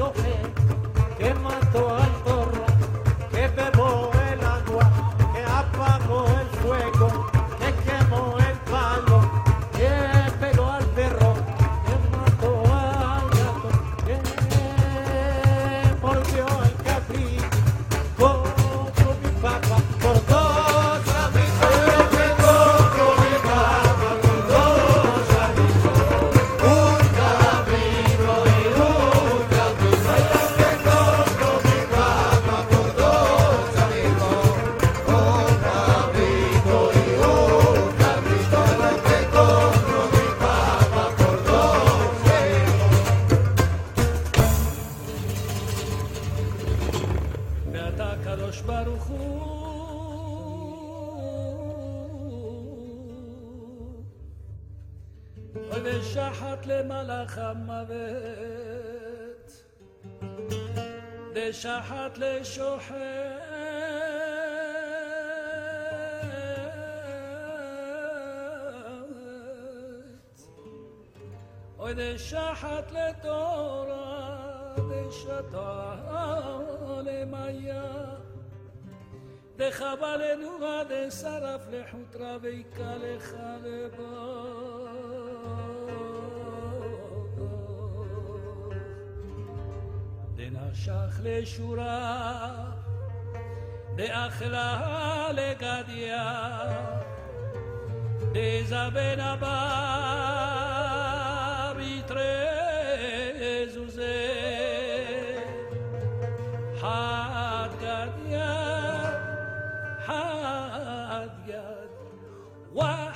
chover שחט לשוחט אוי דשחט לתורה דשתה למיה דחבלנו דשרף לחוטרה ויקה לך לבוא נשך לשורה לאכלה לגדיה, דזבן הבא حاد يا يد حاد قد